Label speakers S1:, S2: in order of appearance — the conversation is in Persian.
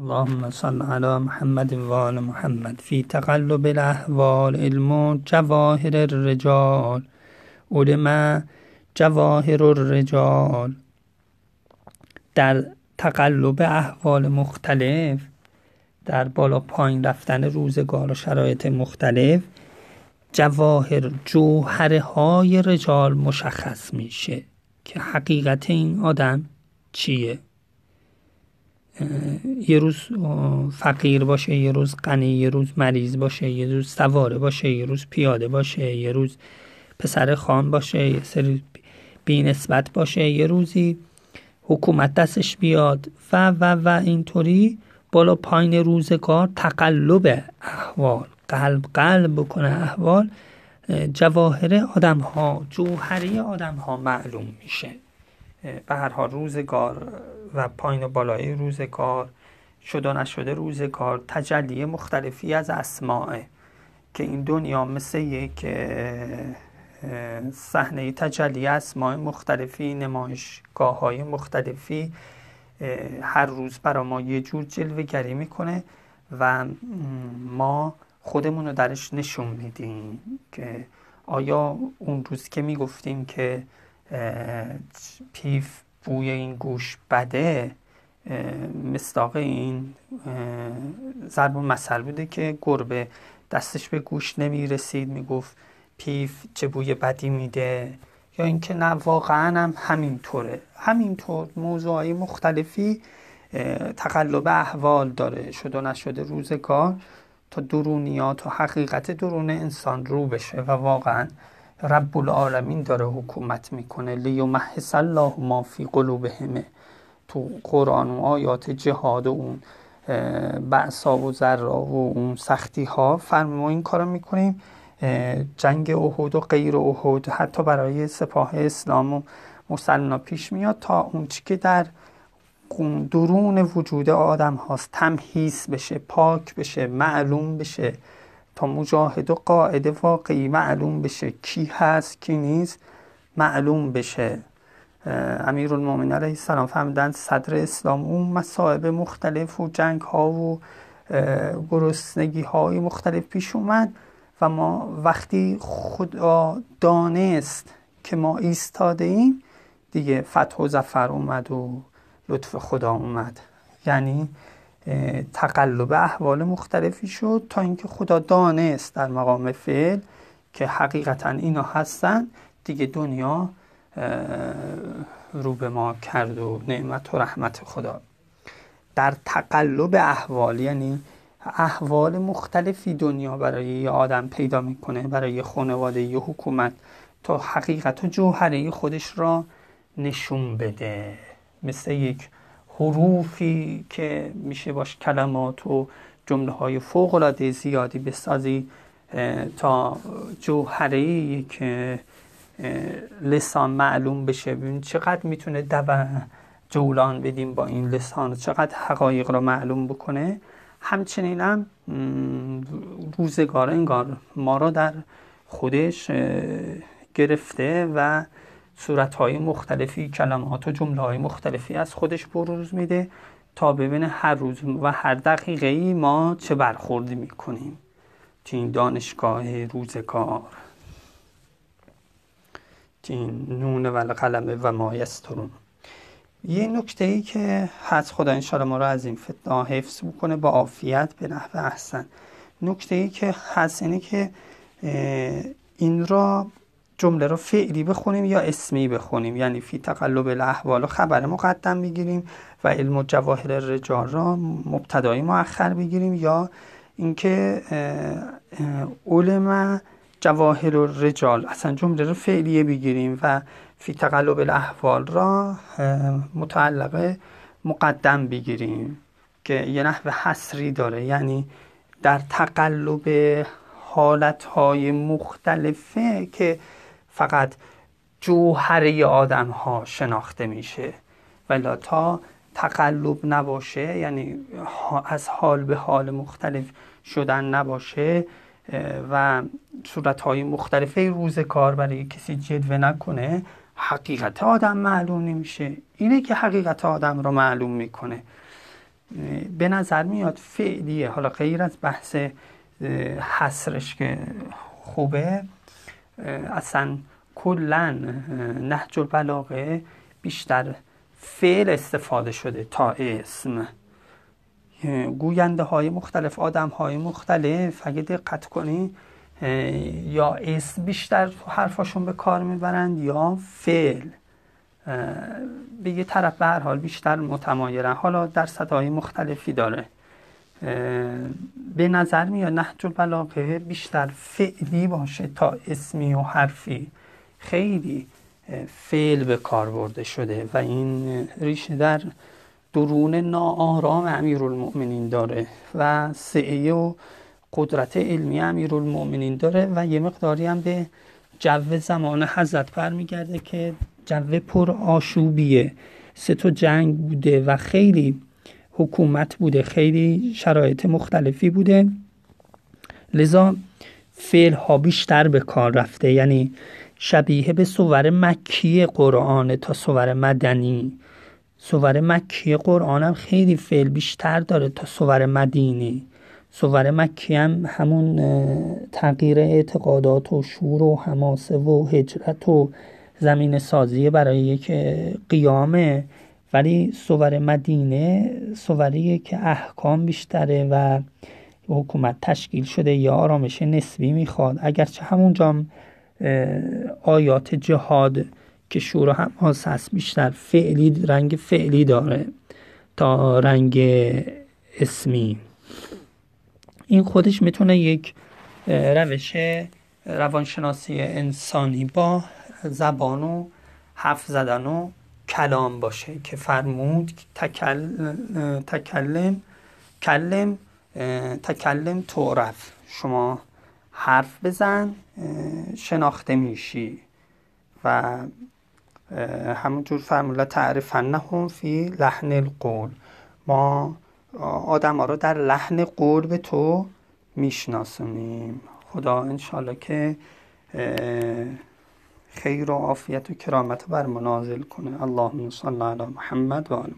S1: اللهم صل على محمد و آل محمد فی تقلب الاحوال علم جواهر الرجال. علم جواهر الرجال. در تقلب احوال مختلف در بالا پایین رفتن روزگار و شرایط مختلف جواهر جوهره های رجال مشخص میشه که حقیقت این آدم چیه؟ یه روز فقیر باشه یه روز غنی یه روز مریض باشه یه روز سواره باشه یه روز پیاده باشه یه روز پسر خان باشه یه سری بی نسبت باشه یه روزی حکومت دستش بیاد و و و اینطوری بالا پایین روزگار تقلب احوال قلب قلب بکنه احوال جواهر آدم ها جوهره آدم ها معلوم میشه. به هر حال روزگار و پایین و بالای روزگار شد و نشده روزگار تجلی مختلفی از اسماعه که این دنیا مثل یک صحنه تجلی اسماع مختلفی نمایشگاه های مختلفی هر روز برای ما یه جور جلوه گری می‌کنه و ما خودمون رو درش نشون میدیم که آیا اون روز که می‌گفتیم که پیف بوی این گوش بده مستاق این ضرب مسئل بوده که گربه دستش به گوش نمی‌رسید می‌گفت پیف چه بوی بدی میده؟ یا اینکه نه واقعا هم همینطوره. همینطور موضوعی مختلفی تقلب احوال داره. شده و نشده روزگار تا درونیات تا حقیقت درون انسان رو بشه و واقعا رب العالمین داره حکومت می‌کنه. لیومحص الله ما فی قلوبهم. تو قرآن و آیات جهاد و اون بعثا و ذرا و اون سختی ها فرم این کارو می‌کنیم. جنگ احد و غیر احد حتی برای سپاه اسلام و مسلمان پیش میاد تا اون چی که در درون وجود آدم هاست تمهیز بشه پاک بشه معلوم بشه. تا مجاهد و قاعد واقعی معلوم بشه کی هست کی نیست معلوم بشه. امیر المومن علیه السلام فهمیدن صدر اسلام اون مصائب مختلف و جنگ ها و گرسنگی های مختلف پیش اومد و ما وقتی خدا دانست که ما ایستاده ایم دیگه فتح و زفر اومد و لطف خدا اومد. یعنی تقلب احوال مختلفی شد تا اینکه خدا دانست در مقام فعل که حقیقتا اینا هستن. دیگه دنیا رو به ما کرد و نعمت و رحمت خدا. در تقلب احوال یعنی احوال مختلفی دنیا برای یه آدم پیدا می‌کنه برای یه خانواده یه حکومت تا حقیقت و جوهره خودش را نشون بده. مثل یک حروفی که میشه باش کلمات و جمله های فوق العاده زیادی بسازی تا جوهره که لسان معلوم بشه. ببین چقدر می‌تونه دو جولان بدیم با این لسان چقدر حقایق را معلوم بکنه. همچنین هم روزگار انگار ما را در خودش گرفته و صورتهای مختلفی کلمات و جمله های مختلفی از خودش بروز میده تا ببینه هر روز و هر دقیقه ای ما چه برخوردی می‌کنیم. تو این دانشگاه روزگار. تو این نون و قلمه و ما یسترون یه نکته ای که هست خدا انشاءالله ما رو از این فتنه حفظ بکنه با عافیت به نحو احسن. نکته ای که هست اینه که این را جمله رو فعلی بخونیم یا اسمی بخونیم؟ یعنی فی تقلب الاحوال خبر مقدم بگیریم و علم جواهر رجال را مبتدای مؤخر بگیریم یا اینکه علم جواهر رجال اصلا جمله رو فعلیه بگیریم و فی تقلب الاحوال را متعلق مقدم بگیریم که یه نحو حسری داره. یعنی در تقلب حالتهای مختلفه که فقط جوهره آدم ها شناخته میشه ولی تا تقلب نباشه یعنی از حال به حال مختلف شدن نباشه و صورت های مختلفه روز کار برای کسی جدوه نکنه حقیقت آدم معلوم نمیشه. اینه که حقیقت آدم را معلوم می‌کنه. به نظر میاد فعلیه. حالا غیر از بحث حسرش که خوبه اصلا کلا نهج البلاغه بیشتر فعل استفاده شده تا اسم. گوینده های مختلف آدم های مختلف اگه دقت کنی یا اسم بیشتر حرفاشون به کار می‌برند یا فعل. به یه طرف به هر حال بیشتر متمایرن حالا در های مختلفی داره. به نظر میاد نهج البلاغه بیشتر فعلی باشه تا اسمی و حرفی. خیلی فعل به کار برده شده و این ریشه در درون ناآرام امیرالمؤمنین داره و سعیه و قدرت علمی امیرالمؤمنین داره و یه مقداری هم به جو زمان حضرت برمیگرده که جو پر آشوبیه. سه تا جنگ بوده و خیلی حکومت بوده خیلی شرایط مختلفی بوده. لذا فعل ها بیشتر به کار رفته. یعنی شبیه به سور مکی قرآن تا سور مدنی. سور مکی قرآن هم خیلی فعل بیشتر داره تا سور مدینی. سور مکی هم همون تغییر اعتقادات و شور و حماسه و هجرت و زمین سازی برای یک قیامه ولی سور مدینه سوریه که احکام بیشتره و حکومت تشکیل شده یا آرامش نسبی می‌خواد. اگرچه همونجا آیات جهاد که شور و حماس هست بیشتر فعلی رنگ فعلی داره تا رنگ اسمی. این خودش می‌تونه یک روش روانشناسی انسانی با زبان و حرف زدن و کلام باشه که فرمود تکل... تکلم کلم تکلم تعرف شما حرف بزن شناخته میشی. و همونجور فرمولا تعرفنهم فی لحن القول. ما آدم ها رو در لحن قول به تو میشناسونیم. خدا انشالله که خیر و عافیت و کرامت بر منازل کنه. اللهم صل علی محمد و آل محمد.